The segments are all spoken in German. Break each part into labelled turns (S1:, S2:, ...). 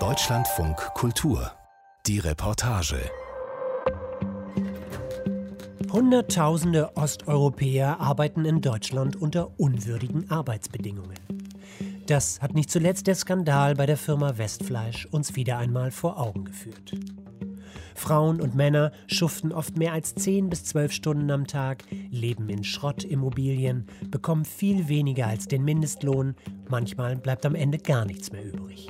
S1: Deutschlandfunk Kultur. Die Reportage.
S2: Hunderttausende Osteuropäer arbeiten in Deutschland unter unwürdigen Arbeitsbedingungen. Das hat nicht zuletzt der Skandal bei der Firma Westfleisch uns wieder einmal vor Augen geführt. Frauen und Männer schuften oft mehr als 10 bis 12 Stunden am Tag, leben in Schrottimmobilien, bekommen viel weniger als den Mindestlohn, manchmal bleibt am Ende gar nichts mehr übrig.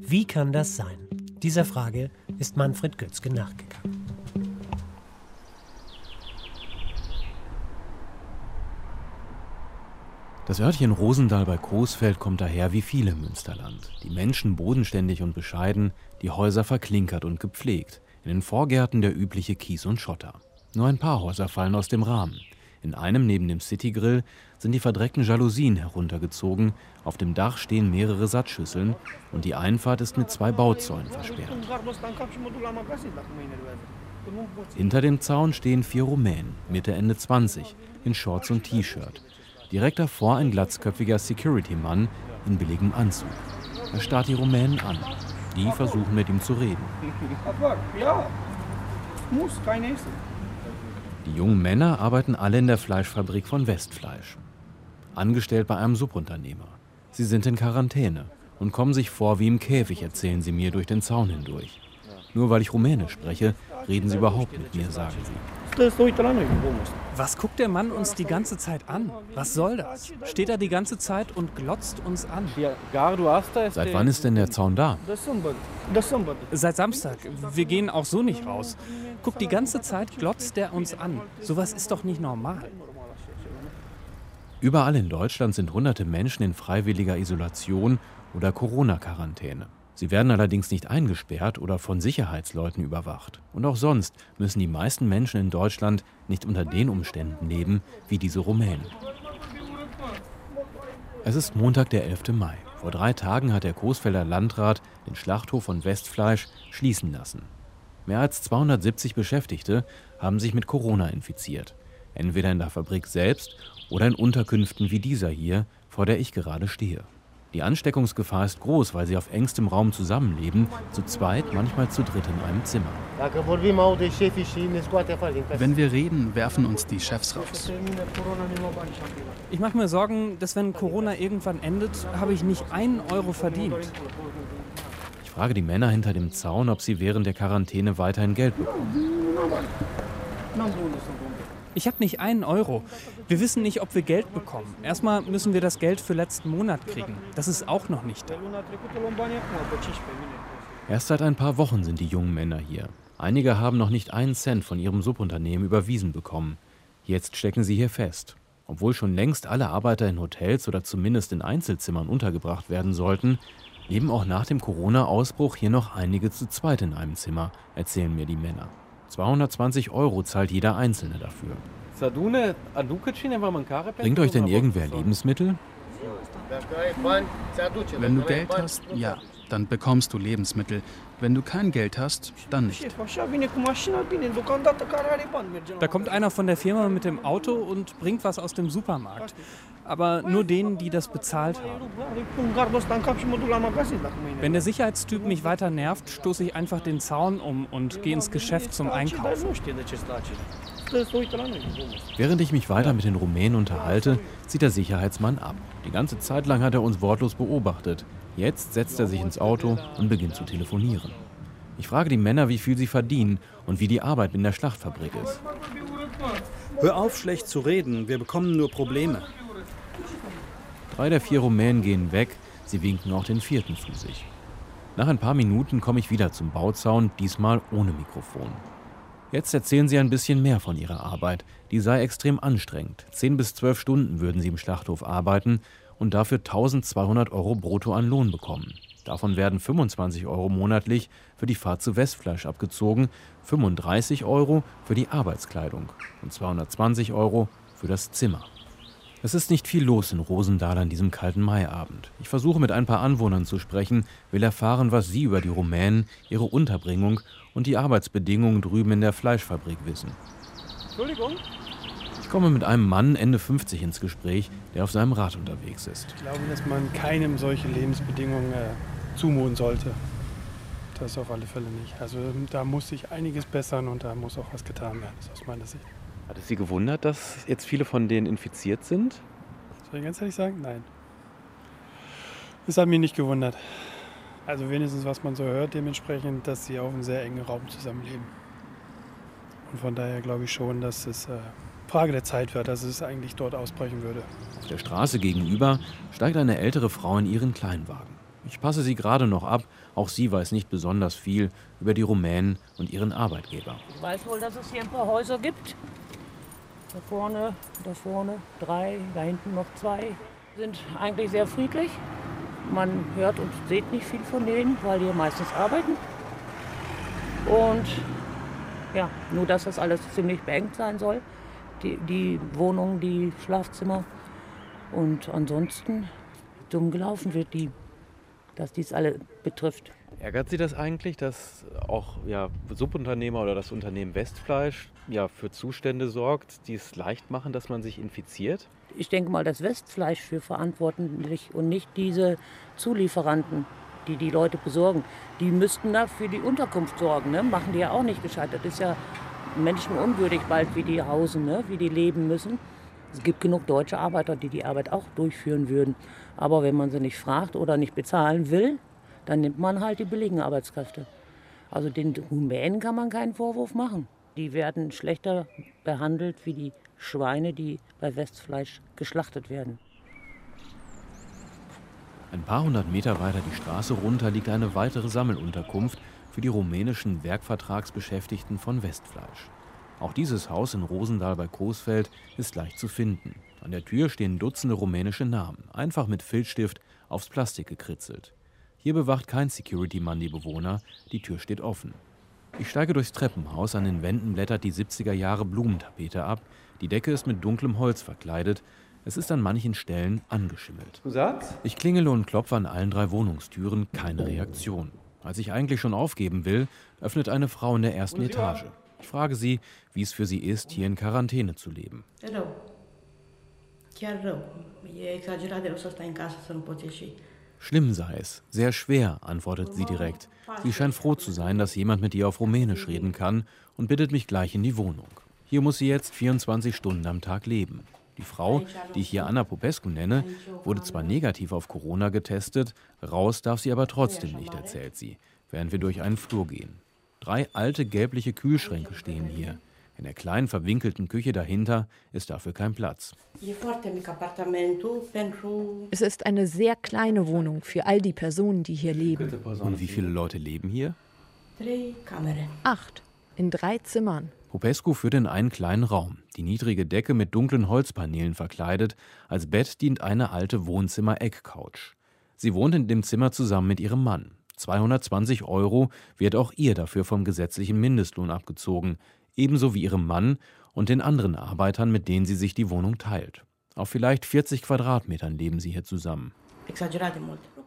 S2: Wie kann das sein? Dieser Frage ist Manfred Götzke nachgegangen.
S3: Das Örtchen Rosendahl bei Coesfeld kommt daher wie viele im Münsterland. Die Menschen bodenständig und bescheiden, die Häuser verklinkert und gepflegt. In den Vorgärten der übliche Kies und Schotter. Nur ein paar Häuser fallen aus dem Rahmen. In einem neben dem Citygrill sind die verdreckten Jalousien heruntergezogen, auf dem Dach stehen mehrere Satzschüsseln und die Einfahrt ist mit zwei Bauzäunen versperrt. Hinter dem Zaun stehen vier Rumänen, Mitte Ende 20, in Shorts und T-Shirt. Direkt davor ein glatzköpfiger Security-Mann in billigem Anzug. Er starrt die Rumänen an. Die versuchen mit ihm zu reden. Die jungen Männer arbeiten alle in der Fleischfabrik von Westfleisch. Angestellt bei einem Subunternehmer. Sie sind in Quarantäne und kommen sich vor wie im Käfig, erzählen sie mir durch den Zaun hindurch. Nur weil ich Rumänisch spreche, reden sie überhaupt mit mir, sagen sie.
S4: Was guckt der Mann uns die ganze Zeit an? Was soll das? Steht er die ganze Zeit und glotzt uns an?
S3: Seit wann ist denn der Zaun da?
S4: Seit Samstag. Wir gehen auch so nicht raus. Guckt die ganze Zeit, glotzt der uns an. Sowas ist doch nicht normal.
S3: Überall in Deutschland sind hunderte Menschen in freiwilliger Isolation oder Corona-Quarantäne. Sie werden allerdings nicht eingesperrt oder von Sicherheitsleuten überwacht. Und auch sonst müssen die meisten Menschen in Deutschland nicht unter den Umständen leben wie diese Rumänen. Es ist Montag, der 11. Mai. Vor drei Tagen hat der Coesfelder Landrat den Schlachthof von Westfleisch schließen lassen. Mehr als 270 Beschäftigte haben sich mit Corona infiziert. Entweder in der Fabrik selbst oder in Unterkünften wie dieser hier, vor der ich gerade stehe. Die Ansteckungsgefahr ist groß, weil sie auf engstem Raum zusammenleben, zu zweit, manchmal zu dritt in einem Zimmer.
S5: Wenn wir reden, werfen uns die Chefs raus.
S4: Ich mache mir Sorgen, dass wenn Corona irgendwann endet, habe ich nicht einen Euro verdient.
S3: Ich frage die Männer hinter dem Zaun, ob sie während der Quarantäne weiterhin Geld bekommen.
S4: Ich habe nicht einen Euro. Wir wissen nicht, ob wir Geld bekommen. Erstmal müssen wir das Geld für letzten Monat kriegen. Das ist auch noch nicht da.
S3: Erst seit ein paar Wochen sind die jungen Männer hier. Einige haben noch nicht einen Cent von ihrem Subunternehmen überwiesen bekommen. Jetzt stecken sie hier fest. Obwohl schon längst alle Arbeiter in Hotels oder zumindest in Einzelzimmern untergebracht werden sollten, leben auch nach dem Corona-Ausbruch hier noch einige zu zweit in einem Zimmer, erzählen mir die Männer. 220 Euro zahlt jeder Einzelne dafür. Bringt euch denn irgendwer Lebensmittel?
S5: Wenn du Geld hast, ja, dann bekommst du Lebensmittel. Wenn du kein Geld hast, dann nicht.
S4: Da kommt einer von der Firma mit dem Auto und bringt was aus dem Supermarkt. Aber nur denen, die das bezahlt haben. Wenn der Sicherheitstyp mich weiter nervt, stoße ich einfach den Zaun um und gehe ins Geschäft zum Einkaufen.
S3: Während ich mich weiter mit den Rumänen unterhalte, zieht der Sicherheitsmann ab. Die ganze Zeit lang hat er uns wortlos beobachtet. Jetzt setzt er sich ins Auto und beginnt zu telefonieren. Ich frage die Männer, wie viel sie verdienen und wie die Arbeit in der Schlachtfabrik ist.
S6: Hör auf, schlecht zu reden. Wir bekommen nur Probleme.
S3: Drei der vier Rumänen gehen weg. Sie winken auch den vierten zu sich. Nach ein paar Minuten komme ich wieder zum Bauzaun, diesmal ohne Mikrofon. Jetzt erzählen sie ein bisschen mehr von ihrer Arbeit. Die sei extrem anstrengend. Zehn bis zwölf Stunden würden sie im Schlachthof arbeiten und dafür 1200 Euro brutto an Lohn bekommen. Davon werden 25 Euro monatlich für die Fahrt zu Westfleisch abgezogen, 35 Euro für die Arbeitskleidung und 220 Euro für das Zimmer. Es ist nicht viel los in Rosendahl an diesem kalten Maiabend. Ich versuche mit ein paar Anwohnern zu sprechen, will erfahren, was sie über die Rumänen, ihre Unterbringung und die Arbeitsbedingungen drüben in der Fleischfabrik wissen.
S7: Entschuldigung,
S3: komme mit einem Mann Ende 50 ins Gespräch, der auf seinem Rad unterwegs ist.
S7: Ich glaube, dass man keinem solche Lebensbedingungen äh, zumuten sollte. Das auf alle Fälle nicht. Also da muss sich einiges bessern und da muss auch was getan werden, das ist aus meiner Sicht.
S3: Hat es Sie gewundert, dass jetzt viele von denen infiziert sind?
S7: Soll ich ganz ehrlich sagen? Nein. Das hat mich nicht gewundert. Also wenigstens, was man so hört, dementsprechend, dass sie auf einem sehr engen Raum zusammenleben. Und von daher glaube ich schon, dass es äh, Frage der Zeit wird, dass es eigentlich dort ausbrechen würde.
S3: Auf der Straße gegenüber steigt eine ältere Frau in ihren Kleinwagen. Ich passe sie gerade noch ab. Auch sie weiß nicht besonders viel über die Rumänen und ihren Arbeitgeber.
S8: Ich weiß wohl, dass es hier ein paar Häuser gibt. Da vorne, da vorne drei, da hinten noch zwei. Sind eigentlich sehr friedlich. Man hört und sieht nicht viel von denen, weil die meistens arbeiten. Und ja, nur dass das alles ziemlich beengt sein soll. Die, die Wohnung, die Schlafzimmer. Und ansonsten dumm gelaufen wird, die, dass dies alle betrifft.
S3: Ärgert Sie das eigentlich, dass auch ja, Subunternehmer oder das Unternehmen Westfleisch ja, für Zustände sorgt, die es leicht machen, dass man sich infiziert?
S8: Ich denke mal, das Westfleisch für verantwortlich und nicht diese Zulieferanten, die die Leute besorgen. Die müssten da für die Unterkunft sorgen, ne? machen die ja auch nicht gescheit. Das ist ja menschenunwürdig bald, wie die hausen, ne? wie die leben müssen. Es gibt genug deutsche Arbeiter, die die Arbeit auch durchführen würden. Aber wenn man sie nicht fragt oder nicht bezahlen will, dann nimmt man halt die billigen Arbeitskräfte. Also den Rumänen kann man keinen Vorwurf machen. Die werden schlechter behandelt wie die Schweine, die bei Westfleisch geschlachtet werden.
S3: Ein paar hundert Meter weiter die Straße runter liegt eine weitere Sammelunterkunft für die rumänischen Werkvertragsbeschäftigten von Westfleisch. Auch dieses Haus in Rosendahl bei Coesfeld ist leicht zu finden. An der Tür stehen Dutzende rumänische Namen, einfach mit Filzstift aufs Plastik gekritzelt. Hier bewacht kein Security-Mann die Bewohner, die Tür steht offen. Ich steige durchs Treppenhaus, an den Wänden blättert die 70er Jahre Blumentapete ab, die Decke ist mit dunklem Holz verkleidet, es ist an manchen Stellen angeschimmelt. Ich klingele und klopfe an allen drei Wohnungstüren, keine Reaktion. Als ich eigentlich schon aufgeben will, öffnet eine Frau in der ersten Etage. Ich frage sie, wie es für sie ist, hier in Quarantäne zu leben. Schlimm sei es, sehr schwer, antwortet sie direkt. Sie scheint froh zu sein, dass jemand mit ihr auf Rumänisch reden kann und bittet mich gleich in die Wohnung. Hier muss sie jetzt 24 Stunden am Tag leben. Die Frau, die ich hier Anna Popescu nenne, wurde zwar negativ auf Corona getestet, raus darf sie aber trotzdem nicht, erzählt sie, während wir durch einen Flur gehen. Drei alte gelbliche Kühlschränke stehen hier. In der kleinen verwinkelten Küche dahinter ist dafür kein Platz.
S9: Es ist eine sehr kleine Wohnung für all die Personen, die hier leben.
S3: Und wie viele Leute leben hier?
S9: Acht. In drei Zimmern.
S3: Popescu führt in einen kleinen Raum, die niedrige Decke mit dunklen Holzpaneelen verkleidet. Als Bett dient eine alte Wohnzimmer-Eckcouch. Sie wohnt in dem Zimmer zusammen mit ihrem Mann. 220 Euro wird auch ihr dafür vom gesetzlichen Mindestlohn abgezogen, ebenso wie ihrem Mann und den anderen Arbeitern, mit denen sie sich die Wohnung teilt. Auf vielleicht 40 Quadratmetern leben sie hier zusammen.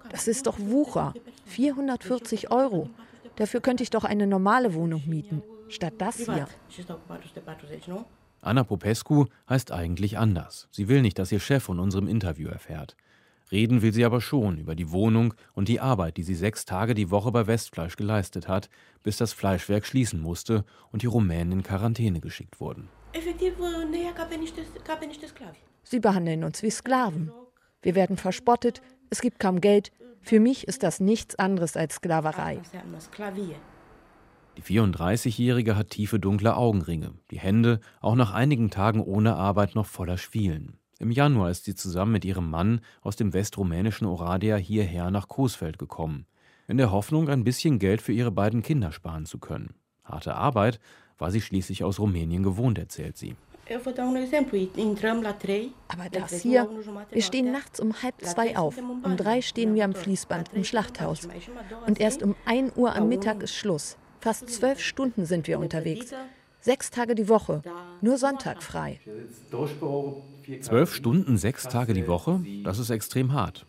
S9: Das ist doch Wucher. 440 Euro. Dafür könnte ich doch eine normale Wohnung mieten, statt das hier.
S3: Anna Popescu heißt eigentlich anders. Sie will nicht, dass ihr Chef von unserem Interview erfährt. Reden will sie aber schon über die Wohnung und die Arbeit, die sie sechs Tage die Woche bei Westfleisch geleistet hat, bis das Fleischwerk schließen musste und die Rumänen in Quarantäne geschickt wurden.
S9: Sie behandeln uns wie Sklaven. Wir werden verspottet, es gibt kaum Geld. Für mich ist das nichts anderes als Sklaverei.
S3: Die 34-Jährige hat tiefe dunkle Augenringe, die Hände, auch nach einigen Tagen ohne Arbeit, noch voller Schwielen. Im Januar ist sie zusammen mit ihrem Mann aus dem westrumänischen Oradea hierher nach Coesfeld gekommen, in der Hoffnung, ein bisschen Geld für ihre beiden Kinder sparen zu können. Harte Arbeit war sie schließlich aus Rumänien gewohnt, erzählt sie.
S9: Aber das hier, wir stehen nachts um halb zwei auf. Um drei stehen wir am Fließband im Schlachthaus. Und erst um ein Uhr am Mittag ist Schluss. Fast zwölf Stunden sind wir unterwegs. Sechs Tage die Woche, nur Sonntag frei.
S3: Zwölf Stunden, sechs Tage die Woche? Das ist extrem hart.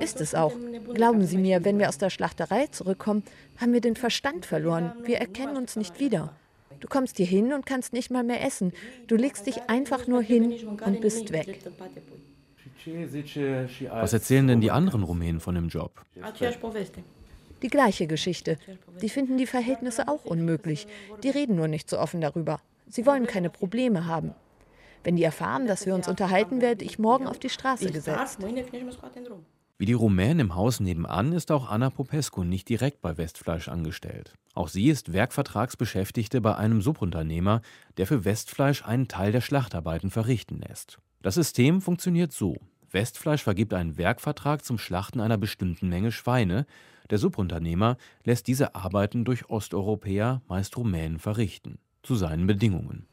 S9: Ist es auch. Glauben Sie mir, wenn wir aus der Schlachterei zurückkommen, haben wir den Verstand verloren. Wir erkennen uns nicht wieder. Du kommst hier hin und kannst nicht mal mehr essen. Du legst dich einfach nur hin und bist weg.
S3: Was erzählen denn die anderen Rumänen von dem Job?
S9: Die gleiche Geschichte. Die finden die Verhältnisse auch unmöglich. Die reden nur nicht so offen darüber. Sie wollen keine Probleme haben. Wenn die erfahren, dass wir uns unterhalten, werde ich morgen auf die Straße gesetzt.
S3: Wie die Rumänen im Haus nebenan ist auch Anna Popescu nicht direkt bei Westfleisch angestellt. Auch sie ist Werkvertragsbeschäftigte bei einem Subunternehmer, der für Westfleisch einen Teil der Schlachtarbeiten verrichten lässt. Das System funktioniert so. Westfleisch vergibt einen Werkvertrag zum Schlachten einer bestimmten Menge Schweine. Der Subunternehmer lässt diese Arbeiten durch Osteuropäer, meist Rumänen, verrichten zu seinen Bedingungen.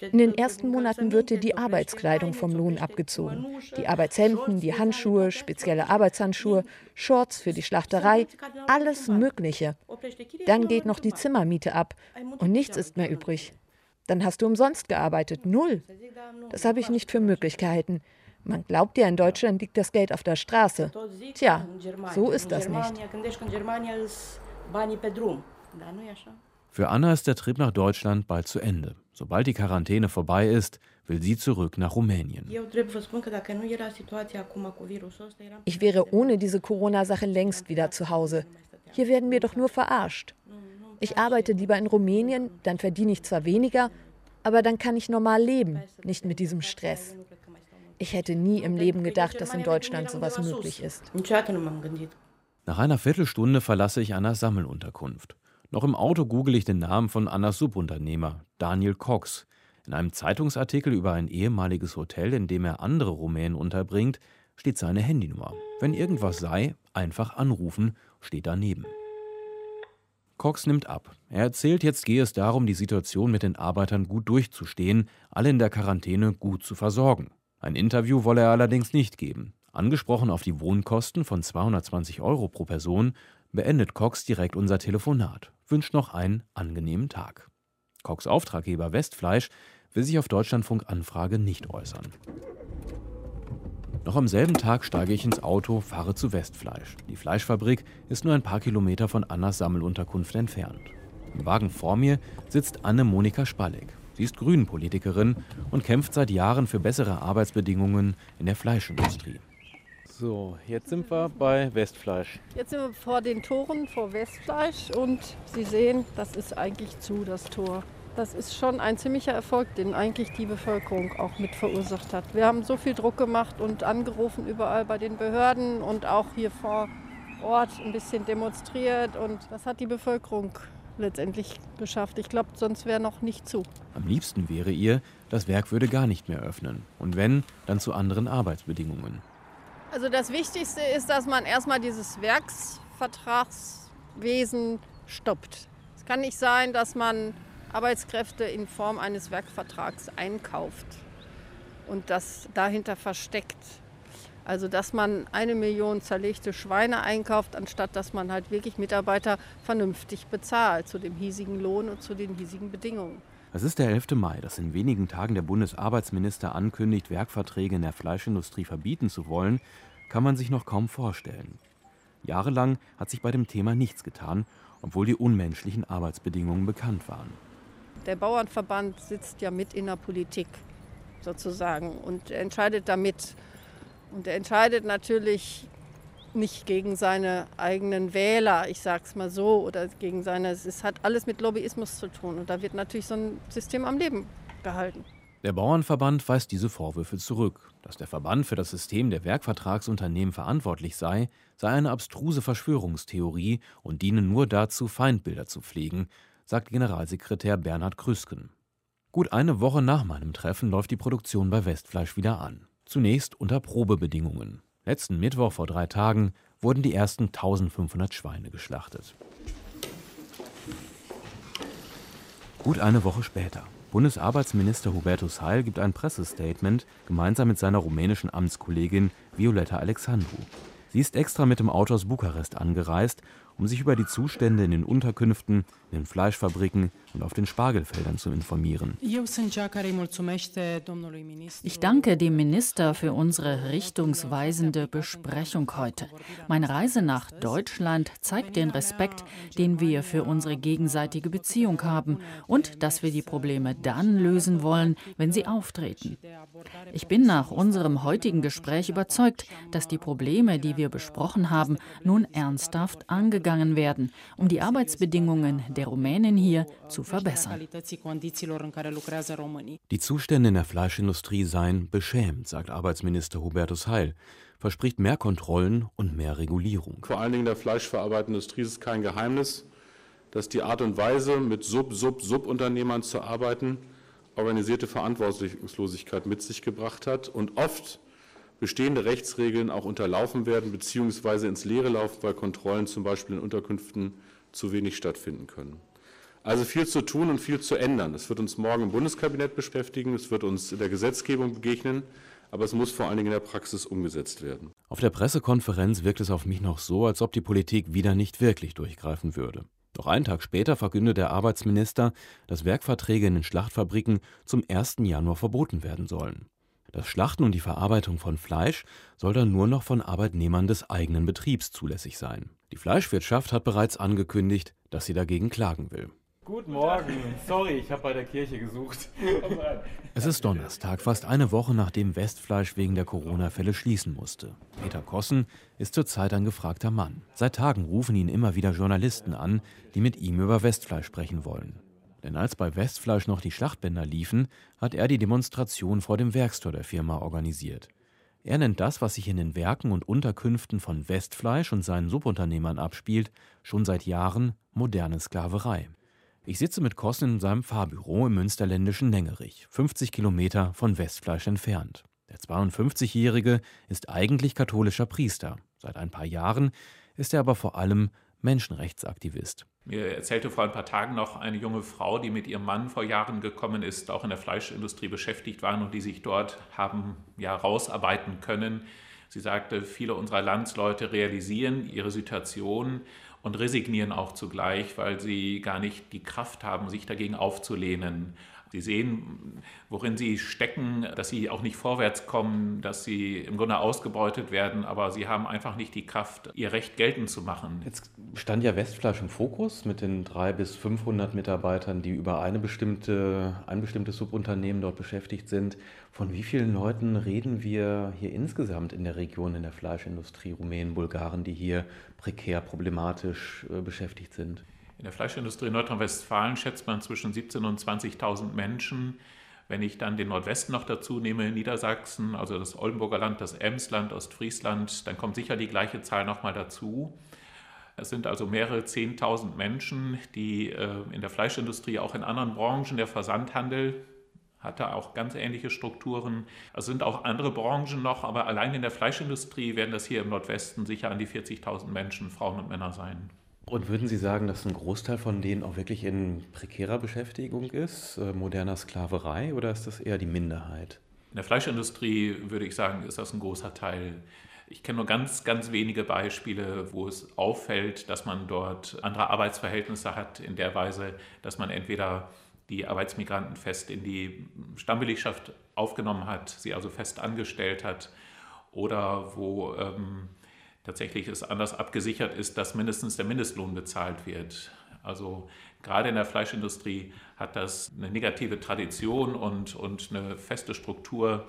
S9: In den ersten Monaten wird dir die Arbeitskleidung vom Lohn abgezogen. Die Arbeitshemden, die Handschuhe, spezielle Arbeitshandschuhe, Shorts für die Schlachterei, alles Mögliche. Dann geht noch die Zimmermiete ab und nichts ist mehr übrig. Dann hast du umsonst gearbeitet, null. Das habe ich nicht für möglich gehalten. Man glaubt ja, in Deutschland liegt das Geld auf der Straße. Tja, so ist das nicht.
S3: Für Anna ist der Trip nach Deutschland bald zu Ende. Sobald die Quarantäne vorbei ist, will sie zurück nach Rumänien.
S9: Ich wäre ohne diese Corona-Sache längst wieder zu Hause. Hier werden wir doch nur verarscht. Ich arbeite lieber in Rumänien, dann verdiene ich zwar weniger, aber dann kann ich normal leben, nicht mit diesem Stress. Ich hätte nie im Leben gedacht, dass in Deutschland sowas möglich ist.
S3: Nach einer Viertelstunde verlasse ich Annas Sammelunterkunft. Noch im Auto google ich den Namen von Annas Subunternehmer, Daniel Cox. In einem Zeitungsartikel über ein ehemaliges Hotel, in dem er andere Rumänen unterbringt, steht seine Handynummer. Wenn irgendwas sei, einfach anrufen, steht daneben. Cox nimmt ab. Er erzählt, jetzt gehe es darum, die Situation mit den Arbeitern gut durchzustehen, alle in der Quarantäne gut zu versorgen. Ein Interview wolle er allerdings nicht geben. Angesprochen auf die Wohnkosten von 220 Euro pro Person, beendet Cox direkt unser Telefonat, wünscht noch einen angenehmen Tag. Cox Auftraggeber Westfleisch will sich auf Deutschlandfunk Anfrage nicht äußern. Noch am selben Tag steige ich ins Auto, fahre zu Westfleisch. Die Fleischfabrik ist nur ein paar Kilometer von Annas Sammelunterkunft entfernt. Im Wagen vor mir sitzt Anne-Monika Spalleck. Sie ist Grünenpolitikerin und kämpft seit Jahren für bessere Arbeitsbedingungen in der Fleischindustrie. So, jetzt sind wir bei Westfleisch.
S10: Jetzt sind wir vor den Toren vor Westfleisch und Sie sehen, das ist eigentlich zu, das Tor. Das ist schon ein ziemlicher Erfolg, den eigentlich die Bevölkerung auch mit verursacht hat. Wir haben so viel Druck gemacht und angerufen überall bei den Behörden und auch hier vor Ort ein bisschen demonstriert und das hat die Bevölkerung letztendlich geschafft. Ich glaube, sonst wäre noch nicht zu.
S3: Am liebsten wäre ihr, das Werk würde gar nicht mehr öffnen. Und wenn, dann zu anderen Arbeitsbedingungen.
S10: Also das Wichtigste ist, dass man erstmal dieses Werksvertragswesen stoppt. Es kann nicht sein, dass man Arbeitskräfte in Form eines Werkvertrags einkauft und das dahinter versteckt. Also dass man eine Million zerlegte Schweine einkauft, anstatt dass man halt wirklich Mitarbeiter vernünftig bezahlt zu dem hiesigen Lohn und zu den hiesigen Bedingungen.
S3: Es ist der 11. Mai, dass in wenigen Tagen der Bundesarbeitsminister ankündigt, Werkverträge in der Fleischindustrie verbieten zu wollen, kann man sich noch kaum vorstellen. Jahrelang hat sich bei dem Thema nichts getan, obwohl die unmenschlichen Arbeitsbedingungen bekannt waren.
S10: Der Bauernverband sitzt ja mit in der Politik sozusagen und entscheidet damit. Und er entscheidet natürlich nicht gegen seine eigenen Wähler, ich sage es mal so, oder gegen seine. Es hat alles mit Lobbyismus zu tun. Und da wird natürlich so ein System am Leben gehalten.
S3: Der Bauernverband weist diese Vorwürfe zurück. Dass der Verband für das System der Werkvertragsunternehmen verantwortlich sei, sei eine abstruse Verschwörungstheorie und diene nur dazu, Feindbilder zu pflegen, sagt Generalsekretär Bernhard Krüsken. Gut eine Woche nach meinem Treffen läuft die Produktion bei Westfleisch wieder an. Zunächst unter Probebedingungen. Letzten Mittwoch vor drei Tagen wurden die ersten 1500 Schweine geschlachtet. Gut eine Woche später. Bundesarbeitsminister Hubertus Heil gibt ein Pressestatement gemeinsam mit seiner rumänischen Amtskollegin Violeta Alexandru. Sie ist extra mit dem Auto aus Bukarest angereist, um sich über die Zustände in den Unterkünften, in den Fleischfabriken und auf den Spargelfeldern zu informieren.
S11: Ich danke dem Minister für unsere richtungsweisende Besprechung heute. Meine Reise nach Deutschland zeigt den Respekt, den wir für unsere gegenseitige Beziehung haben und dass wir die Probleme dann lösen wollen, wenn sie auftreten. Ich bin nach unserem heutigen Gespräch überzeugt, dass die Probleme, die wir besprochen haben, nun ernsthaft angegangen werden, um die Arbeitsbedingungen der Rumänen hier zu verbessern.
S3: Die Zustände in der Fleischindustrie seien beschämend, sagt Arbeitsminister Hubertus Heil verspricht mehr Kontrollen und mehr Regulierung.
S12: Vor allen Dingen der fleischverarbeitenden Industrie ist es kein Geheimnis, dass die Art und Weise, mit Sub-Sub-Subunternehmern zu arbeiten, organisierte Verantwortungslosigkeit mit sich gebracht hat und oft bestehende Rechtsregeln auch unterlaufen werden bzw. ins Leere laufen, weil Kontrollen zum Beispiel in Unterkünften zu wenig stattfinden können. Also viel zu tun und viel zu ändern. Das wird uns morgen im Bundeskabinett beschäftigen, es wird uns in der Gesetzgebung begegnen, aber es muss vor allen Dingen in der Praxis umgesetzt werden.
S3: Auf der Pressekonferenz wirkt es auf mich noch so, als ob die Politik wieder nicht wirklich durchgreifen würde. Doch einen Tag später verkündet der Arbeitsminister, dass Werkverträge in den Schlachtfabriken zum 1. Januar verboten werden sollen. Das Schlachten und die Verarbeitung von Fleisch soll dann nur noch von Arbeitnehmern des eigenen Betriebs zulässig sein. Die Fleischwirtschaft hat bereits angekündigt, dass sie dagegen klagen will.
S13: Guten Morgen. Sorry, ich habe bei der Kirche gesucht.
S3: Es ist Donnerstag, fast eine Woche nachdem Westfleisch wegen der Corona-Fälle schließen musste. Peter Kossen ist zurzeit ein gefragter Mann. Seit Tagen rufen ihn immer wieder Journalisten an, die mit ihm über Westfleisch sprechen wollen. Denn als bei Westfleisch noch die Schlachtbänder liefen, hat er die Demonstration vor dem Werkstor der Firma organisiert. Er nennt das, was sich in den Werken und Unterkünften von Westfleisch und seinen Subunternehmern abspielt, schon seit Jahren moderne Sklaverei. Ich sitze mit Kossen in seinem Fahrbüro im münsterländischen Nengerich, 50 Kilometer von Westfleisch entfernt. Der 52-Jährige ist eigentlich katholischer Priester. Seit ein paar Jahren ist er aber vor allem Menschenrechtsaktivist.
S14: Mir erzählte vor ein paar Tagen noch eine junge Frau, die mit ihrem Mann vor Jahren gekommen ist, auch in der Fleischindustrie beschäftigt waren und die sich dort haben ja rausarbeiten können. Sie sagte, viele unserer Landsleute realisieren ihre Situation und resignieren auch zugleich, weil sie gar nicht die Kraft haben, sich dagegen aufzulehnen. Sie sehen, worin sie stecken, dass sie auch nicht vorwärts kommen, dass sie im Grunde ausgebeutet werden, aber sie haben einfach nicht die Kraft, ihr Recht geltend zu machen.
S3: Jetzt stand ja Westfleisch im Fokus mit den 300 bis 500 Mitarbeitern, die über eine bestimmte, ein bestimmtes Subunternehmen dort beschäftigt sind. Von wie vielen Leuten reden wir hier insgesamt in der Region, in der Fleischindustrie, Rumänen, Bulgaren, die hier prekär problematisch äh, beschäftigt sind?
S14: In der Fleischindustrie in Nordrhein-Westfalen schätzt man zwischen 17.000 und 20.000 Menschen. Wenn ich dann den Nordwesten noch dazu nehme, Niedersachsen, also das Oldenburger Land, das Emsland, Ostfriesland, dann kommt sicher die gleiche Zahl nochmal dazu. Es sind also mehrere 10.000 Menschen, die äh, in der Fleischindustrie, auch in anderen Branchen, der Versandhandel hatte auch ganz ähnliche Strukturen. Es sind auch andere Branchen noch, aber allein in der Fleischindustrie werden das hier im Nordwesten sicher an die 40.000 Menschen, Frauen und Männer sein.
S3: Und würden Sie sagen, dass ein Großteil von denen auch wirklich in prekärer Beschäftigung ist, äh, moderner Sklaverei, oder ist das eher die Minderheit?
S14: In der Fleischindustrie würde ich sagen, ist das ein großer Teil. Ich kenne nur ganz, ganz wenige Beispiele, wo es auffällt, dass man dort andere Arbeitsverhältnisse hat, in der Weise, dass man entweder die Arbeitsmigranten fest in die Stammbelegschaft aufgenommen hat, sie also fest angestellt hat, oder wo ähm, tatsächlich es anders abgesichert ist, dass mindestens der Mindestlohn bezahlt wird. Also gerade in der Fleischindustrie hat das eine negative Tradition und, und eine feste Struktur,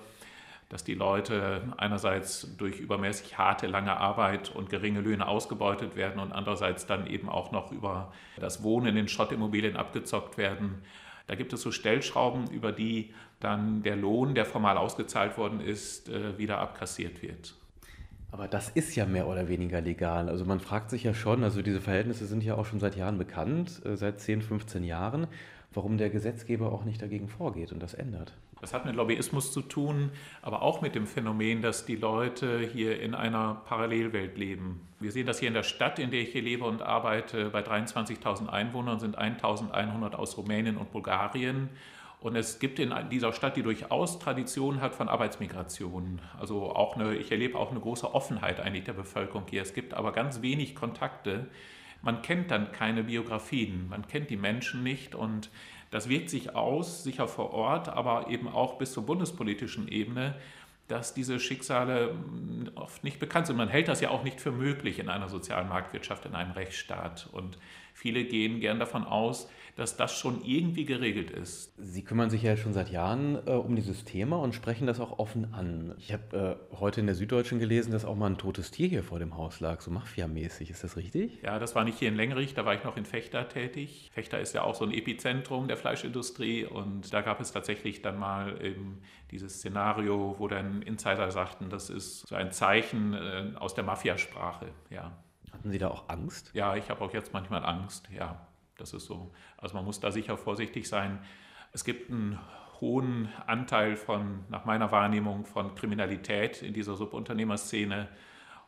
S14: dass die Leute einerseits durch übermäßig harte, lange Arbeit und geringe Löhne ausgebeutet werden und andererseits dann eben auch noch über das Wohnen in den Schrottimmobilien abgezockt werden. Da gibt es so Stellschrauben, über die dann der Lohn, der formal ausgezahlt worden ist, äh, wieder abkassiert wird.
S3: Aber das ist ja mehr oder weniger legal. Also man fragt sich ja schon, also diese Verhältnisse sind ja auch schon seit Jahren bekannt, äh, seit 10, 15 Jahren, warum der Gesetzgeber auch nicht dagegen vorgeht und das ändert.
S14: Das hat mit Lobbyismus zu tun, aber auch mit dem Phänomen, dass die Leute hier in einer Parallelwelt leben. Wir sehen das hier in der Stadt, in der ich hier lebe und arbeite. Bei 23.000 Einwohnern sind 1.100 aus Rumänien und Bulgarien. Und es gibt in dieser Stadt, die durchaus Tradition hat von Arbeitsmigration. Also auch eine, ich erlebe auch eine große Offenheit eigentlich der Bevölkerung hier. Es gibt aber ganz wenig Kontakte, man kennt dann keine Biografien, man kennt die Menschen nicht und das wirkt sich aus, sicher vor Ort, aber eben auch bis zur bundespolitischen Ebene, dass diese Schicksale hm, oft nicht bekannt sind. Man hält das ja auch nicht für möglich in einer sozialen Marktwirtschaft, in einem Rechtsstaat. Und viele gehen gern davon aus, dass das schon irgendwie geregelt ist.
S3: Sie kümmern sich ja schon seit Jahren äh, um dieses Thema und sprechen das auch offen an. Ich habe äh, heute in der Süddeutschen gelesen, dass auch mal ein totes Tier hier vor dem Haus lag, so mafiamäßig. Ist das richtig?
S14: Ja, das war nicht hier in Lengerich, da war ich noch in Fechter tätig. Fechter ist ja auch so ein Epizentrum der Fleischindustrie und da gab es tatsächlich dann mal eben dieses Szenario, wo dann Insider sagten, das ist so ein Zeichen äh, aus der Mafiasprache. Ja.
S3: Hatten Sie da auch Angst?
S14: Ja, ich habe auch jetzt manchmal Angst, ja. Das ist so. Also man muss da sicher vorsichtig sein. Es gibt einen hohen Anteil von, nach meiner Wahrnehmung, von Kriminalität in dieser Subunternehmerszene.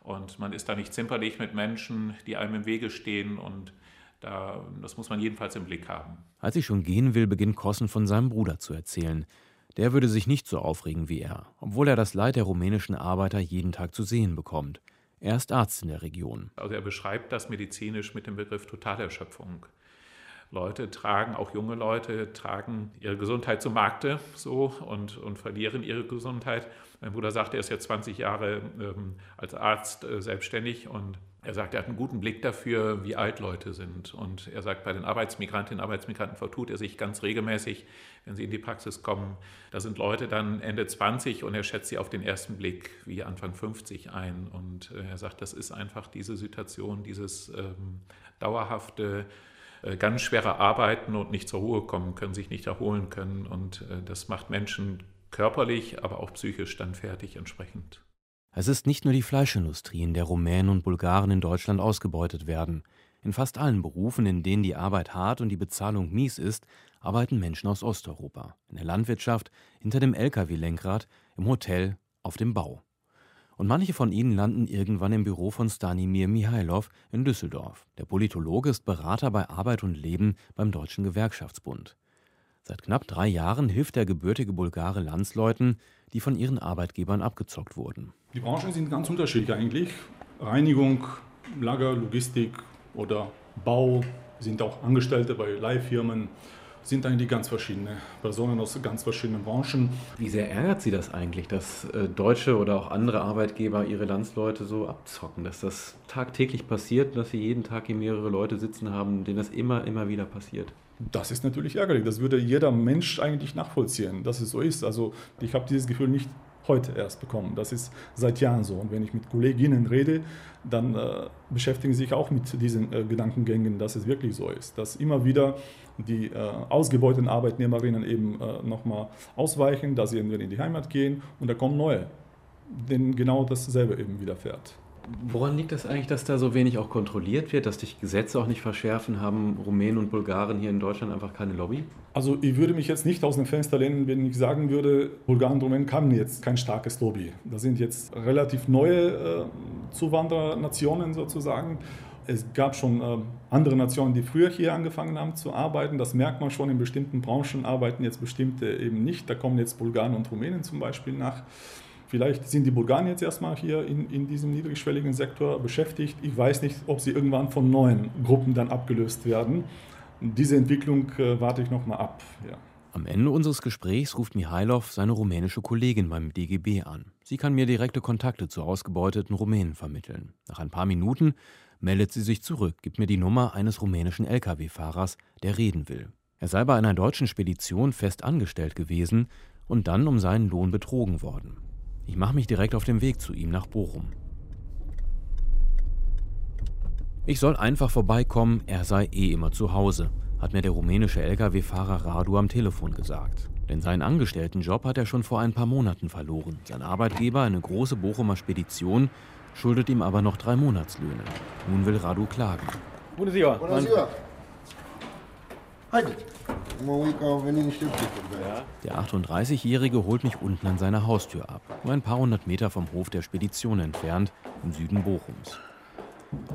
S14: Und man ist da nicht zimperlich mit Menschen, die einem im Wege stehen. Und da, das muss man jedenfalls im Blick haben.
S3: Als ich schon gehen will, beginnt Kossen von seinem Bruder zu erzählen. Der würde sich nicht so aufregen wie er, obwohl er das Leid der rumänischen Arbeiter jeden Tag zu sehen bekommt. Er ist Arzt in der Region.
S14: Also er beschreibt das medizinisch mit dem Begriff Totalerschöpfung. Leute tragen, auch junge Leute, tragen ihre Gesundheit zum Markte so und, und verlieren ihre Gesundheit. Mein Bruder sagt, er ist jetzt 20 Jahre ähm, als Arzt äh, selbstständig und er sagt, er hat einen guten Blick dafür, wie alt Leute sind. Und er sagt, bei den Arbeitsmigrantinnen und Arbeitsmigranten vertut er sich ganz regelmäßig, wenn sie in die Praxis kommen. Da sind Leute dann Ende 20 und er schätzt sie auf den ersten Blick wie Anfang 50 ein. Und äh, er sagt, das ist einfach diese Situation, dieses ähm, dauerhafte ganz schwere Arbeiten und nicht zur Ruhe kommen können, sich nicht erholen können. Und äh, das macht Menschen körperlich, aber auch psychisch dann fertig entsprechend.
S3: Es ist nicht nur die Fleischindustrie, in der Rumänen und Bulgaren in Deutschland ausgebeutet werden. In fast allen Berufen, in denen die Arbeit hart und die Bezahlung mies ist, arbeiten Menschen aus Osteuropa. In der Landwirtschaft, hinter dem Lkw-Lenkrad, im Hotel, auf dem Bau. Und manche von ihnen landen irgendwann im Büro von Stanimir Mihailov in Düsseldorf. Der Politologe ist Berater bei Arbeit und Leben beim Deutschen Gewerkschaftsbund. Seit knapp drei Jahren hilft der gebürtige Bulgare Landsleuten, die von ihren Arbeitgebern abgezockt wurden.
S15: Die Branchen sind ganz unterschiedlich eigentlich. Reinigung, Lager, Logistik oder Bau sind auch Angestellte bei Leihfirmen sind eigentlich ganz verschiedene Personen aus ganz verschiedenen Branchen.
S3: Wie sehr ärgert Sie das eigentlich, dass äh, deutsche oder auch andere Arbeitgeber ihre Landsleute so abzocken, dass das tagtäglich passiert, dass sie jeden Tag hier mehrere Leute sitzen haben, denen das immer, immer wieder passiert?
S15: Das ist natürlich ärgerlich. Das würde jeder Mensch eigentlich nachvollziehen, dass es so ist. Also ich habe dieses Gefühl nicht heute erst bekommen. Das ist seit Jahren so. Und wenn ich mit Kolleginnen rede, dann äh, beschäftigen sie sich auch mit diesen äh, Gedankengängen, dass es wirklich so ist. Dass immer wieder die äh, ausgebeuteten Arbeitnehmerinnen eben äh, nochmal ausweichen, dass sie entweder in die Heimat gehen und da kommen neue, denen genau dasselbe eben widerfährt.
S3: Woran liegt das eigentlich, dass da so wenig auch kontrolliert wird, dass die Gesetze auch nicht verschärfen? Haben Rumänen und Bulgaren hier in Deutschland einfach keine Lobby?
S15: Also ich würde mich jetzt nicht aus dem Fenster lehnen, wenn ich sagen würde, Bulgaren und Rumänen haben jetzt kein starkes Lobby. Das sind jetzt relativ neue äh, Zuwanderernationen sozusagen. Es gab schon äh, andere Nationen, die früher hier angefangen haben zu arbeiten. Das merkt man schon in bestimmten Branchen, arbeiten jetzt bestimmte eben nicht. Da kommen jetzt Bulgaren und Rumänen zum Beispiel nach. Vielleicht sind die Bulgaren jetzt erstmal hier in, in diesem niedrigschwelligen Sektor beschäftigt. Ich weiß nicht, ob sie irgendwann von neuen Gruppen dann abgelöst werden. Diese Entwicklung äh, warte ich noch mal ab. Ja.
S3: Am Ende unseres Gesprächs ruft Mihailov seine rumänische Kollegin beim DGB an. Sie kann mir direkte Kontakte zu ausgebeuteten Rumänen vermitteln. Nach ein paar Minuten meldet sie sich zurück, gibt mir die Nummer eines rumänischen Lkw-Fahrers, der reden will. Er sei bei einer deutschen Spedition fest angestellt gewesen und dann um seinen Lohn betrogen worden. Ich mache mich direkt auf den Weg zu ihm nach Bochum. Ich soll einfach vorbeikommen, er sei eh immer zu Hause, hat mir der rumänische Lkw-Fahrer Radu am Telefon gesagt. Denn seinen Angestelltenjob hat er schon vor ein paar Monaten verloren. Sein Arbeitgeber, eine große Bochumer Spedition, schuldet ihm aber noch drei Monatslöhne. Nun will Radu klagen.
S16: Bună ziua! Bună ziua!
S3: Der 38-Jährige holt mich unten an seiner Haustür ab, nur ein paar hundert Meter vom Hof der Spedition entfernt, im Süden Bochums.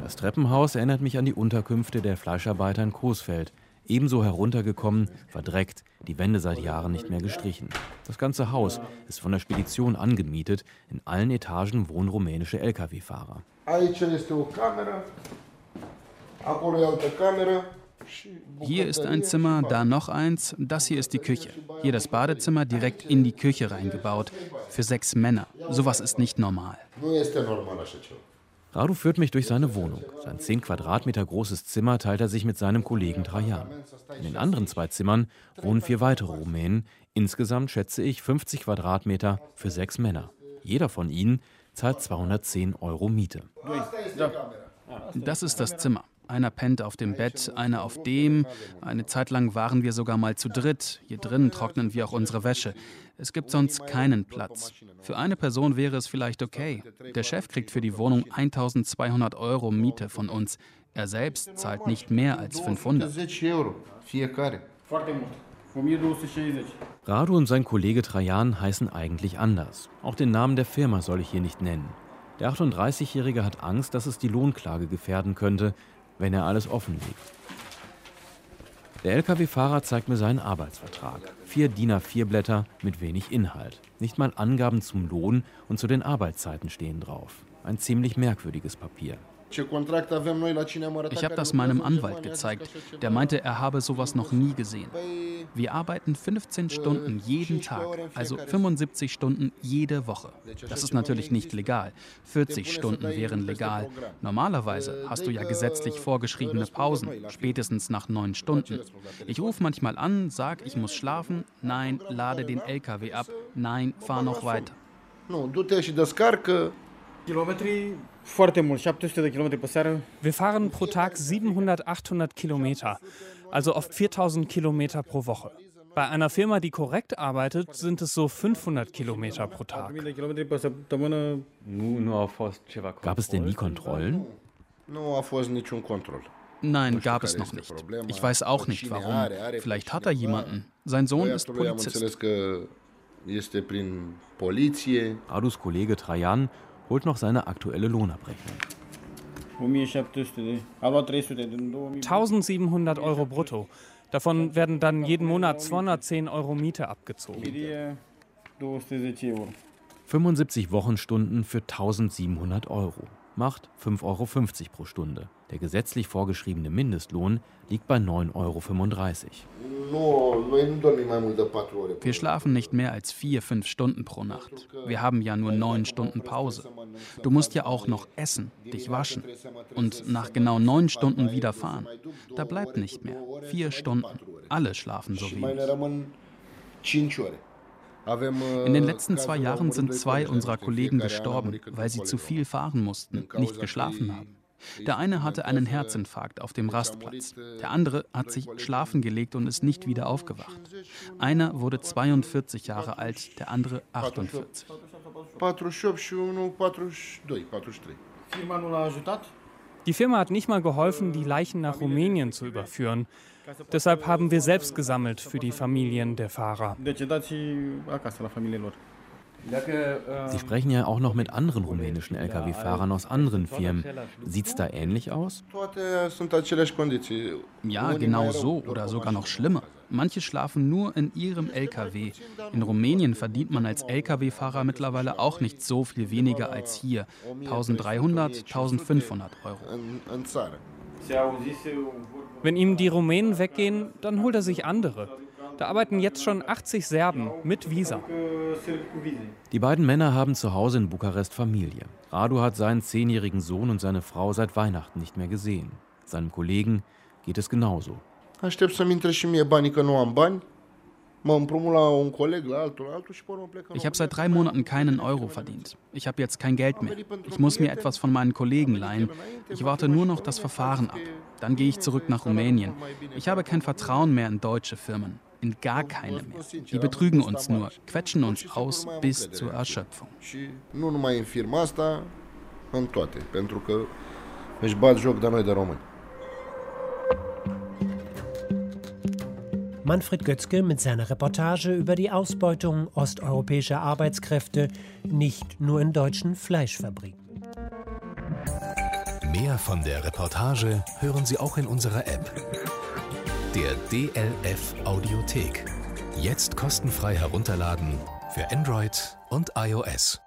S3: Das Treppenhaus erinnert mich an die Unterkünfte der Fleischarbeiter in Coesfeld, ebenso heruntergekommen, verdreckt, die Wände seit Jahren nicht mehr gestrichen. Das ganze Haus ist von der Spedition angemietet, in allen Etagen wohnen rumänische Lkw-Fahrer.
S5: Hier ist ein Zimmer, da noch eins, das hier ist die Küche. Hier das Badezimmer direkt in die Küche reingebaut. Für sechs Männer. Sowas ist nicht normal.
S3: Radu führt mich durch seine Wohnung. Sein 10 Quadratmeter großes Zimmer teilt er sich mit seinem Kollegen Trajan. In den anderen zwei Zimmern wohnen vier weitere Rumänen. Insgesamt schätze ich 50 Quadratmeter für sechs Männer. Jeder von ihnen zahlt 210 Euro Miete.
S5: Das ist das Zimmer. Einer pennt auf dem Bett, einer auf dem. Eine Zeit lang waren wir sogar mal zu dritt. Hier drin trocknen wir auch unsere Wäsche. Es gibt sonst keinen Platz. Für eine Person wäre es vielleicht okay. Der Chef kriegt für die Wohnung 1200 Euro Miete von uns. Er selbst zahlt nicht mehr als 500.
S3: Radu und sein Kollege Trajan heißen eigentlich anders. Auch den Namen der Firma soll ich hier nicht nennen. Der 38-Jährige hat Angst, dass es die Lohnklage gefährden könnte, wenn er alles offenlegt. Der Lkw-Fahrer zeigt mir seinen Arbeitsvertrag. Vier DIN A4-Blätter mit wenig Inhalt. Nicht mal Angaben zum Lohn und zu den Arbeitszeiten stehen drauf. Ein ziemlich merkwürdiges Papier.
S5: Ich habe das meinem Anwalt gezeigt. Der meinte, er habe sowas noch nie gesehen. Wir arbeiten 15 Stunden jeden Tag, also 75 Stunden jede Woche. Das ist natürlich nicht legal. 40 Stunden wären legal. Normalerweise hast du ja gesetzlich vorgeschriebene Pausen, spätestens nach neun Stunden. Ich rufe manchmal an, sag, ich muss schlafen. Nein, lade den LKW ab. Nein, fahr noch weiter.
S4: Wir fahren pro Tag 700, 800 Kilometer, also oft 4000 Kilometer pro Woche. Bei einer Firma, die korrekt arbeitet, sind es so 500 Kilometer pro Tag.
S3: Gab es denn nie Kontrollen?
S5: Nein, gab es noch nicht. Ich weiß auch nicht warum. Vielleicht hat er jemanden. Sein Sohn ist Polizist.
S3: Radus Kollege Trajan holt noch seine aktuelle Lohnabrechnung.
S4: 1700 Euro brutto. Davon werden dann jeden Monat 210 Euro Miete abgezogen.
S3: 75 Wochenstunden für 1700 Euro. Macht 5,50 Euro pro Stunde. Der gesetzlich vorgeschriebene Mindestlohn liegt bei 9,35 Euro.
S5: Wir schlafen nicht mehr als vier, fünf Stunden pro Nacht. Wir haben ja nur neun Stunden Pause. Du musst ja auch noch essen, dich waschen und nach genau neun Stunden wieder fahren. Da bleibt nicht mehr. Vier Stunden. Alle schlafen so wenig. In den letzten zwei Jahren sind zwei unserer Kollegen gestorben, weil sie zu viel fahren mussten, nicht geschlafen haben. Der eine hatte einen Herzinfarkt auf dem Rastplatz. Der andere hat sich schlafen gelegt und ist nicht wieder aufgewacht. Einer wurde 42 Jahre alt, der andere 48.
S4: Die Firma hat nicht mal geholfen, die Leichen nach Rumänien zu überführen. Deshalb haben wir selbst gesammelt für die Familien der Fahrer.
S3: Sie sprechen ja auch noch mit anderen rumänischen Lkw-Fahrern aus anderen Firmen. Sieht es da ähnlich aus?
S5: Ja, genau so oder sogar noch schlimmer. Manche schlafen nur in ihrem LKW. In Rumänien verdient man als Lkw-Fahrer mittlerweile auch nicht so viel weniger als hier. 1300, 1500 Euro.
S4: Wenn ihm die Rumänen weggehen, dann holt er sich andere. Da arbeiten jetzt schon 80 Serben mit Visa.
S3: Die beiden Männer haben zu Hause in Bukarest Familie. Radu hat seinen zehnjährigen Sohn und seine Frau seit Weihnachten nicht mehr gesehen. Seinem Kollegen geht es genauso.
S5: Ich habe seit drei Monaten keinen Euro verdient. Ich habe jetzt kein Geld mehr. Ich muss mir etwas von meinen Kollegen leihen. Ich warte nur noch das Verfahren ab. Dann gehe ich zurück nach Rumänien. Ich habe kein Vertrauen mehr in deutsche Firmen. In gar keine mehr. Die betrügen uns nur, quetschen uns aus bis zur Erschöpfung.
S16: Nu numai în firma asta, în toate, pentru că își bat joc de noi de români.
S2: Manfred Götzke mit seiner Reportage über die Ausbeutung osteuropäischer Arbeitskräfte nicht nur in deutschen Fleischfabriken.
S1: Mehr von der Reportage hören Sie auch in unserer App. Der DLF Audiothek. Jetzt kostenfrei herunterladen für Android und iOS.